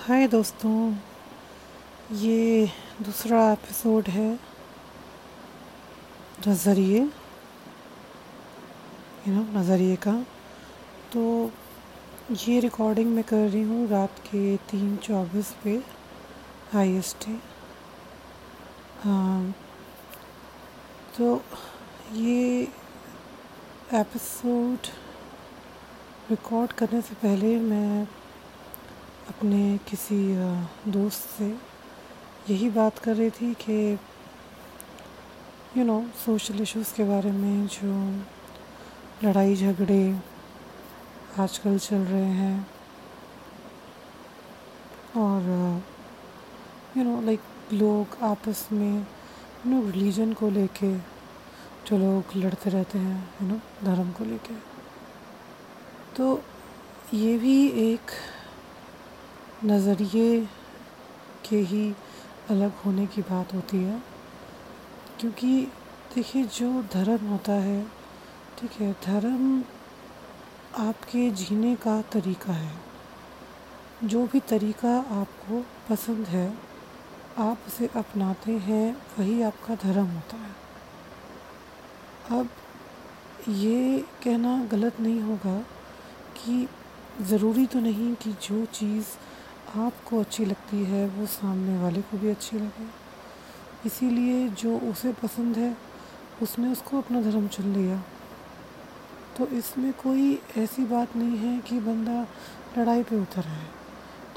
हाय दोस्तों, ये दूसरा एपिसोड है नज़रिए यू नो नज़रिए का। तो ये रिकॉर्डिंग मैं कर रही हूँ रात के तीन चौबीस पे आई एस टी तो ये एपिसोड रिकॉर्ड करने से पहले मैं अपने किसी दोस्त से यही बात कर रही थी कि यू नो सोशल इश्यूज़ के बारे में जो लड़ाई झगड़े आजकल चल रहे हैं और यू नो लाइक लोग आपस में यू नो रिलीजन को लेके जो लोग लड़ते रहते हैं यू नो धर्म को लेके। तो ये भी एक नज़रिए के ही अलग होने की बात होती है। क्योंकि देखिए, जो धर्म होता है, ठीक है, धर्म आपके जीने का तरीका है। जो भी तरीका आपको पसंद है, आप उसे अपनाते हैं, वही आपका धर्म होता है। अब ये कहना गलत नहीं होगा कि ज़रूरी तो नहीं कि जो चीज़ आपको अच्छी लगती है, वो सामने वाले को भी अच्छी लगे। इसीलिए जो उसे पसंद है, उसने उसको अपना धर्म चुन लिया। तो इसमें कोई ऐसी बात नहीं है कि बंदा लड़ाई पे उतर है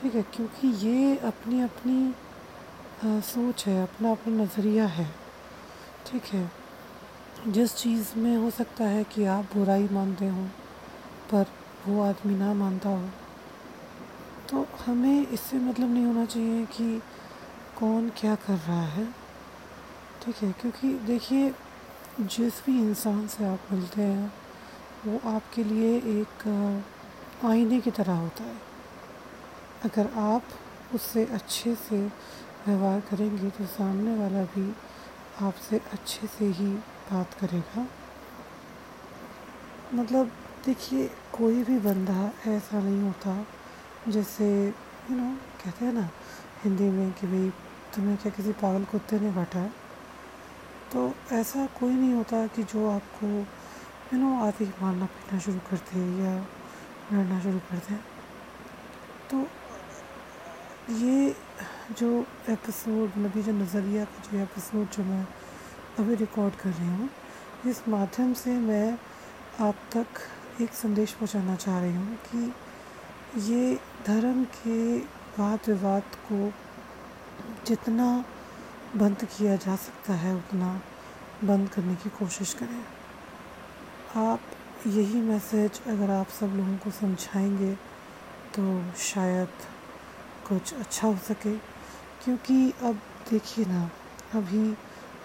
ठीक है? क्योंकि ये अपनी अपनी सोच है अपना अपना नज़रिया है, ठीक है? जिस चीज़ में हो सकता है कि आप बुराई मानते हो, पर वो आदमी ना मानता हो। तो हमें इससे मतलब नहीं होना चाहिए कि कौन क्या कर रहा है। ठीक है, क्योंकि देखिए, जिस भी इंसान से आप मिलते हैं, वो आपके लिए एक आईने की तरह होता है। अगर आप उससे अच्छे से व्यवहार करेंगे तो सामने वाला भी आपसे अच्छे से ही बात करेगा। मतलब देखिए, कोई भी बंदा ऐसा नहीं होता जैसे यू नो कहते हैं ना, हिंदी में कि भाई, तुम्हें क्या किसी पागल कुत्ते ने काटा है? तो ऐसा कोई नहीं होता कि जो आपको यू नो आते ही मारना पीटना शुरू कर दे या लड़ना शुरू कर दे। तो ये जो एपिसोड मतलब जो नज़रिया का जो एपिसोड जो मैं अभी रिकॉर्ड कर रही हूँ, इस माध्यम से मैं आप तक एक संदेश पहुँचाना चाह रही हूँ कि ये धर्म के वाद विवाद को जितना बंद किया जा सकता है, उतना बंद करने की कोशिश करें। आप यही मैसेज अगर आप सब लोगों को समझाएँगे तो शायद कुछ अच्छा हो सके। क्योंकि अब देखिए ना, अभी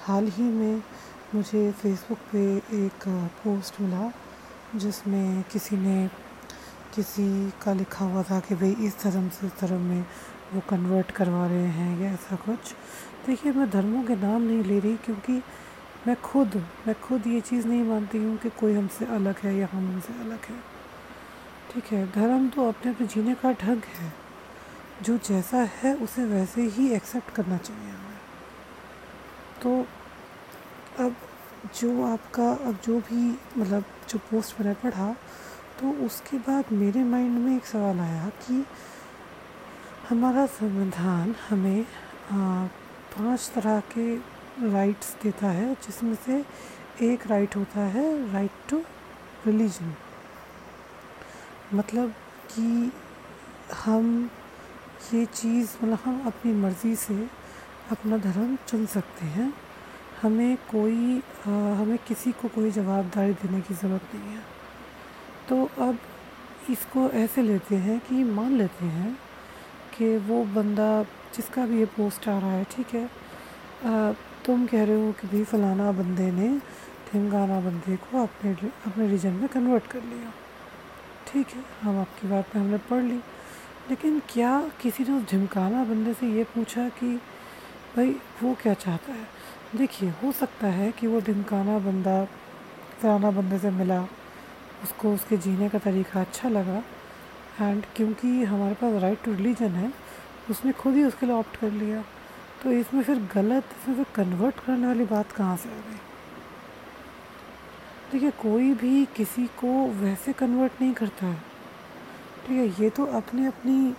हाल ही में मुझे फेसबुक पे एक पोस्ट मिला, जिसमें किसी ने किसी का लिखा हुआ था कि भाई इस धर्म से इस धर्म में वो कन्वर्ट करवा रहे हैं या ऐसा कुछ। देखिए, मैं धर्मों के नाम नहीं ले रही क्योंकि मैं खुद मैं खुद ये चीज़ नहीं मानती हूँ कि कोई हमसे अलग है या हम उनसे अलग है। ठीक है, धर्म तो अपने अपने जीने का ढंग है। जो जैसा है उसे वैसे ही एक्सेप्ट करना चाहिए हमें। तो अब जो आपका, अब जो भी मतलब जो पोस्ट मैंने पढ़ा तो उसके बाद मेरे माइंड में एक सवाल आया कि हमारा संविधान हमें पाँच तरह के राइट्स देता है जिसमें से एक राइट होता है राइट टू रिलीजन मतलब कि हम ये चीज़ मतलब हम अपनी मर्ज़ी से अपना धर्म चुन सकते हैं। हमें कोई आ, हमें किसी को कोई जवाबदारी देने की ज़रूरत नहीं है। तो अब इसको ऐसे लेते हैं कि मान लेते हैं कि वो बंदा जिसका भी ये पोस्ट आ रहा है ठीक है? आ, तुम कह रहे हो कि भाई फलाना बंदे ने ढिमगाना बंदे को अपने अपने रीजन में कन्वर्ट कर लिया। ठीक है हम आपकी बात में हमने पढ़ ली। लेकिन क्या किसी ने उस ढिमकाना बंदे से ये पूछा कि भाई वो क्या चाहता है? देखिए हो सकता है कि वो ढिमकाना बंदा फलाना बंदे से मिला। उसको उसके जीने का तरीका अच्छा लगा। एंड क्योंकि हमारे पास राइट टू रिलीजन है, उसने खुद ही उसके लिए ऑप्ट कर लिया। तो इसमें फिर गलत, इसमें फिर कन्वर्ट करने वाली बात कहाँ से आ गई? देखिए, कोई भी किसी को वैसे कन्वर्ट नहीं करता है। ठीक है, ये तो अपनी अपनी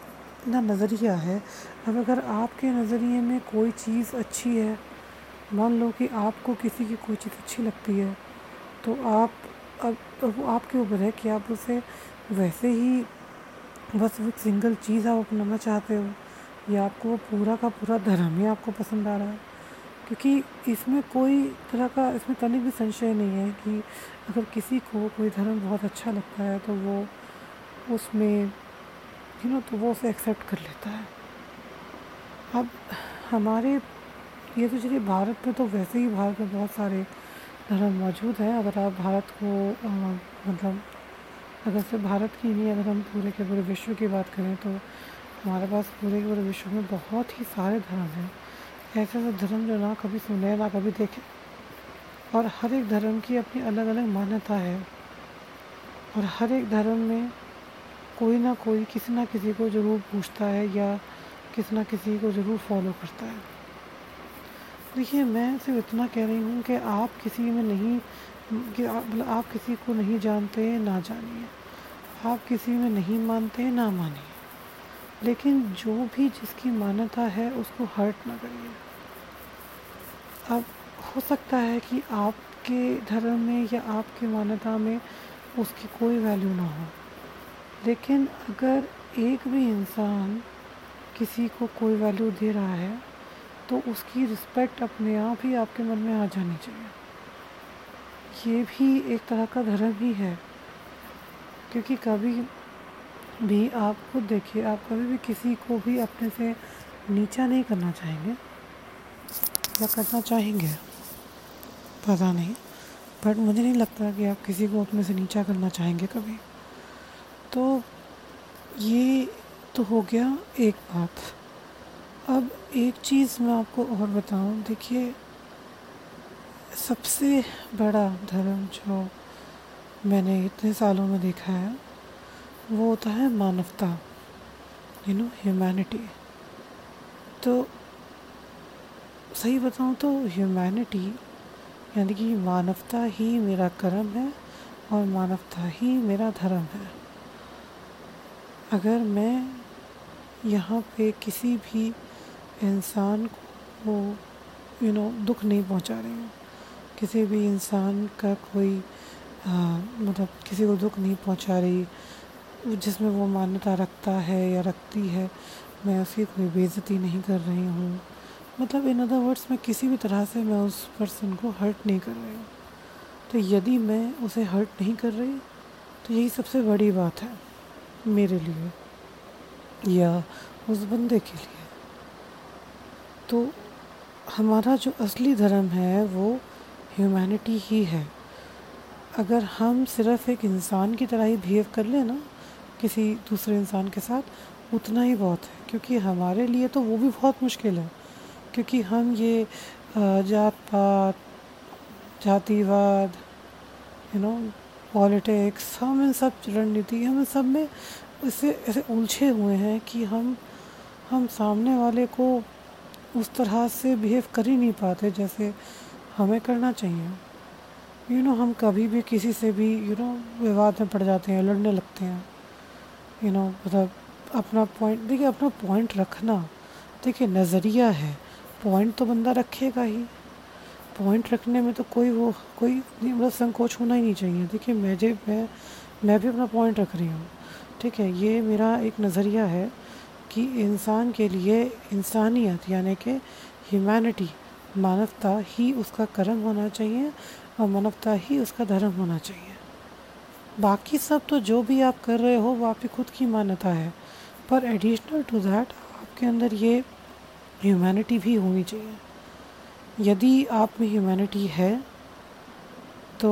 ना नज़रिया है। अब अगर आपके नज़रिए में कोई चीज़ अच्छी है, मान लो कि आपको किसी की कोई चीज़ अच्छी लगती है तो आप अब वो आपके ऊपर है कि आप उसे वैसे ही बस वो सिंगल चीज़ आप अपनाना चाहते हो, या आपको पूरा का पूरा धर्म ही आपको पसंद आ रहा है? क्योंकि इसमें कोई तरह का, इसमें तनिक भी संशय नहीं है कि अगर किसी को कोई धर्म बहुत अच्छा लगता है तो वो उसमें यू नो तो वो उसे एक्सेप्ट कर लेता है। अब हमारे, ये तो चलिए भारत में तो वैसे ही भारत में बहुत सारे धर्म मौजूद है। अगर आप भारत को मतलब अगर सिर्फ़ भारत की नहीं, अगर हम पूरे के पूरे विश्व की बात करें तो हमारे पास पूरे के पूरे विश्व में बहुत ही सारे धर्म हैं। ऐसे ऐसे धर्म जो ना कभी सुने, ना कभी देखे। और हर एक धर्म की अपनी अलग अलग मान्यता है। और हर एक धर्म में कोई ना कोई, किसी ना किसी को ज़रूर पूछता है या किसी ना किसी को ज़रूर फॉलो करता है। देखिए, मैं सिर्फ़ इतना कह रही हूँ कि आप किसी में नहीं, कि आप मतलब आप किसी को नहीं जानते, ना जानिए। आप किसी में नहीं मानते, ना मानिए। लेकिन जो भी जिसकी मान्यता है, उसको हर्ट ना करिए। अब हो सकता है कि आपके धर्म में या आपकी मान्यता में उसकी कोई वैल्यू ना हो। लेकिन अगर एक भी इंसान किसी को कोई वैल्यू दे रहा है तो उसकी रिस्पेक्ट अपने आप ही आपके मन में आ जानी चाहिए। ये भी एक तरह का धर्म ही है, क्योंकि कभी भी आप खुद देखिए, आप कभी भी किसी को भी अपने से नीचा नहीं करना चाहेंगे, या करना चाहेंगे, पता नहीं बट मुझे नहीं लगता कि आप किसी को अपने से नीचा करना चाहेंगे कभी। तो ये तो हो गया एक बात। अब एक चीज़ मैं आपको और बताऊँ। देखिए, सबसे बड़ा धर्म जो मैंने इतने सालों में देखा है, वो होता है मानवता यू नो ह्यूमैनिटी तो सही बताऊँ तो ह्यूमैनिटी यानी कि मानवता ही मेरा कर्म है और मानवता ही मेरा धर्म है। अगर मैं यहाँ पे किसी भी इंसान को यू नो दुख नहीं पहुँचा रही हूँ। किसी भी इंसान का कोई आ, मतलब किसी को दुख नहीं पहुँचा रही जिसमें वो मान्यता रखता है या रखती है मैं उसकी कोई बेइज्जती नहीं कर रही हूँ। मतलब इन अदर वर्ड्स में किसी भी तरह से मैं उस पर्सन को हर्ट नहीं कर रही हूँ। तो यदि मैं उसे हर्ट नहीं कर रही तो यही सबसे बड़ी बात है मेरे लिए या उस बंदे के लिए। तो हमारा जो असली धर्म है, वो ह्यूमैनिटी ही है। अगर हम सिर्फ़ एक इंसान की तरह ही बिहेव कर लें ना, किसी दूसरे इंसान के साथ, उतना ही बहुत है। क्योंकि हमारे लिए तो वो भी बहुत मुश्किल है। क्योंकि हम ये जात पात जातिवाद यू नो पॉलिटिक्स हम इन सब रणनीति, हम इन सब में इससे ऐसे उलझे हुए हैं कि हम हम सामने वाले को उस तरह से बिहेव कर ही नहीं पाते जैसे हमें करना चाहिए। यू you नो know, हम कभी भी किसी से भी यू नो विवाद में पड़ जाते हैं लड़ने लगते हैं। यू नो मतलब अपना पॉइंट देखिए अपना पॉइंट रखना देखिए नज़रिया है। पॉइंट तो बंदा रखेगा ही। पॉइंट रखने में तो कोई वो कोई मतलब संकोच होना ही नहीं चाहिए। देखिए मैं जो मैं मैं भी अपना पॉइंट रख रही हूँ। ठीक है ये मेरा एक नज़रिया है। कि इंसान के लिए इंसानियत, यानी कि ह्यूमैनिटी मानवता ही उसका कर्म होना चाहिए और मानवता ही उसका धर्म होना चाहिए। बाकी सब तो जो भी आप कर रहे हो वो आपकी खुद की मान्यता है। पर एडिशनल टू दैट आपके अंदर ये ह्यूमैनिटी भी होनी चाहिए। यदि आप में ह्यूमैनिटी है तो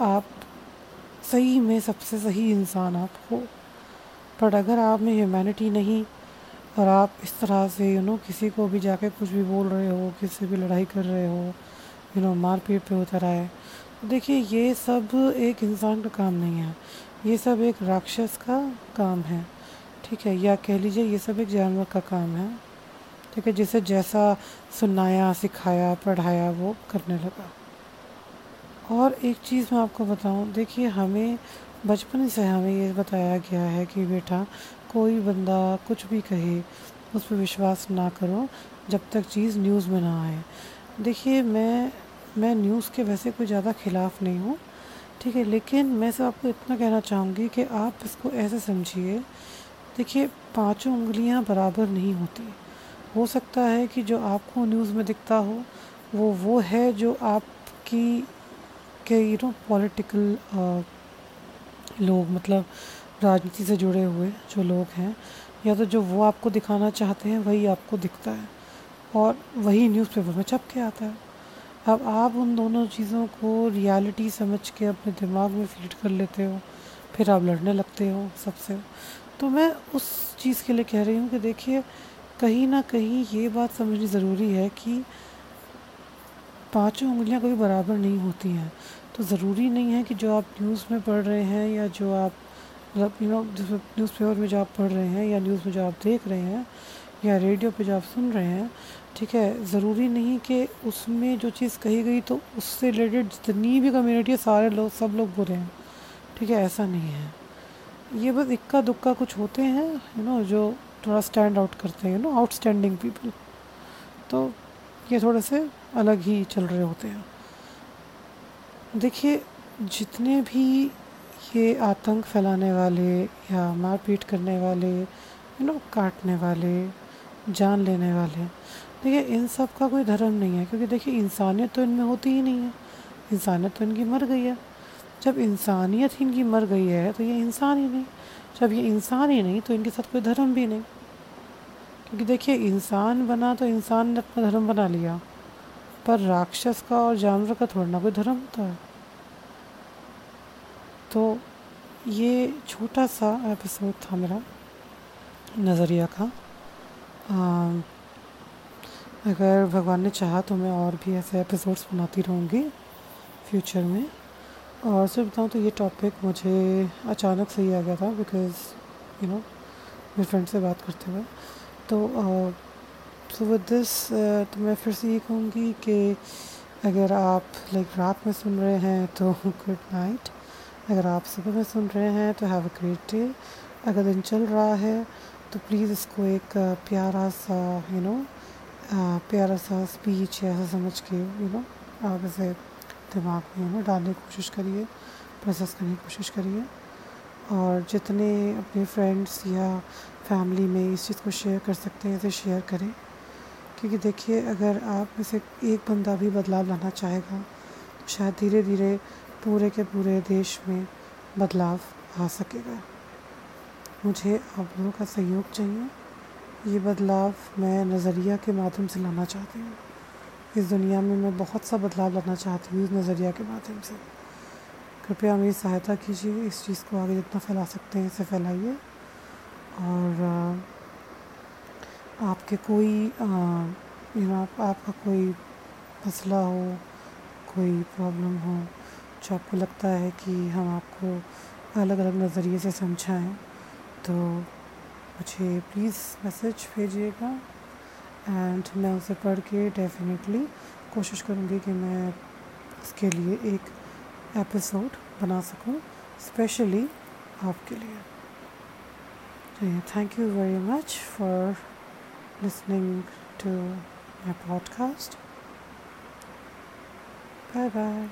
आप सही में सबसे सही इंसान आप हो पर अगर आप में ह्यूमैनिटी नहीं, और आप इस तरह से यू नो किसी को भी जाके कुछ भी बोल रहे हो, किसी से भी लड़ाई कर रहे हो यू नो मारपीट पे उतर आए तो देखिए, ये सब एक इंसान का काम नहीं है। ये सब एक राक्षस का काम है, ठीक है, या कह लीजिए, ये सब एक जानवर का काम है, ठीक है, जिसे जैसा सुनाया, सिखाया, पढ़ाया, वो करने लगा। और एक चीज़ मैं आपको बताऊँ, देखिए हमें, बचपन से हमें ये बताया गया है कि बेटा, कोई बंदा कुछ भी कहे, उस पर विश्वास ना करो जब तक चीज़ न्यूज़ में ना आए। देखिए मैं मैं न्यूज़ के वैसे कोई ज़्यादा ख़िलाफ़ नहीं हूँ, ठीक है, लेकिन मैं सिर्फ़ आपको इतना कहना चाहूँगी कि आप इसको ऐसे समझिए, देखिए पाँचों उंगलियाँ बराबर नहीं होती। हो सकता है कि जो आपको न्यूज़ में दिखता हो, वो वो है जो आपकी के यू नो पॉलिटिकल लोग मतलब राजनीति से जुड़े हुए जो लोग हैं, या तो जो वो आपको दिखाना चाहते हैं, वही आपको दिखता है। और वही न्यूज़पेपर में छप के आता है। अब आप उन दोनों चीज़ों को रियलिटी समझ के अपने दिमाग में फ़ीड कर लेते हो, फिर आप लड़ने लगते हो सबसे। तो मैं उस चीज़ के लिए कह रही हूँ कि देखिए, कहीं ना कहीं ये बात समझनी ज़रूरी है कि पाँचों उंगलियाँ कभी बराबर नहीं होती हैं। तो ज़रूरी नहीं है कि जो आप न्यूज़ में पढ़ रहे हैं या जो आप मतलब यू नो न्यूज़ पेपर में जो आप पढ़ रहे हैं या न्यूज़ में जो आप देख रहे हैं या रेडियो पे जो आप सुन रहे हैं, ठीक है, ज़रूरी नहीं कि उसमें जो चीज़ कही गई तो उससे रिलेटेड जितनी भी कम्युनिटी है, सारे लोग, सब लोग बुरे हैं, ठीक है, ऐसा नहीं है। ये बस इक्का दुक्का कुछ होते हैं यू नो जो थोड़ा स्टैंड आउट करते हैं यू नो आउटस्टैंडिंग पीपल तो ये थोड़े से अलग ही चल रहे होते हैं। देखिए, जितने भी ये आतंक फैलाने वाले या मारपीट करने वाले यू नो काटने वाले, जान लेने वाले, देखिए, इन सब का कोई धर्म नहीं है, क्योंकि देखिए, इंसानियत तो इनमें होती ही नहीं है। इंसानियत तो इनकी मर गई है। जब इंसानियत इनकी मर गई है तो ये इंसान ही नहीं। जब ये इंसान ही नहीं तो इनके साथ कोई धर्म भी नहीं। क्योंकि देखिए, इंसान बना तो इंसान ने अपना धर्म बना लिया। पर राक्षस का और जानवर का थोड़ा ना कोई धर्म होता है। तो ये छोटा सा एपिसोड था मेरा नज़रिया का। आ, अगर भगवान ने चाहा तो मैं और भी ऐसे एपिसोड्स बनाती रहूँगी फ्यूचर में। और सिर्फ़ बताऊँ तो ये टॉपिक मुझे अचानक से ही आ गया था बिकॉज़ यू नो मेरे फ्रेंड से बात करते हुए। तो सो विद दिस तो मैं फिर से ये कहूँगी कि अगर आप लाइक रात में सुन रहे हैं तो गुड नाइट अगर आप सुबह में सुन रहे हैं तो हैव अ ग्रेट डे अगर दिन चल रहा है तो प्लीज़ इसको एक प्यारा सा यू नो प्यारा सा स्पीच ऐसा समझ के यू नो आप इसे दिमाग में यू नो डालने की कोशिश करिए प्रोसेस करने की कोशिश करिए. और जितने अपने फ्रेंड्स या फैमिली में इस चीज़ को शेयर कर सकते हैं, इसे शेयर करें. क्योंकि देखिए, अगर आप में से एक बंदा भी बदलाव लाना चाहेगा तो शायद धीरे धीरे पूरे के पूरे देश में बदलाव आ सकेगा। मुझे आप लोगों का सहयोग चाहिए। ये बदलाव मैं नज़रिया के माध्यम से लाना चाहती हूँ। इस दुनिया में मैं बहुत सा बदलाव लाना चाहती हूँ इस नज़रिया के माध्यम से। कृपया मेरी सहायता कीजिए, इस चीज़ को आगे जितना फैला सकते हैं, इसे फैलाइए। और आपके कोई यू नो आप, आपका कोई मसला हो कोई प्रॉब्लम हो जो आपको लगता है कि हम आपको अलग अलग नज़रिए से समझाएँ तो मुझे प्लीज़ मैसेज भेजिएगा। एंड मैं उसे पढ़ के डेफिनेटली कोशिश करूँगी कि मैं इसके लिए एक एपिसोड बना सकूँ स्पेशली आपके लिए। thank you very much for listening to my podcast. Bye bye.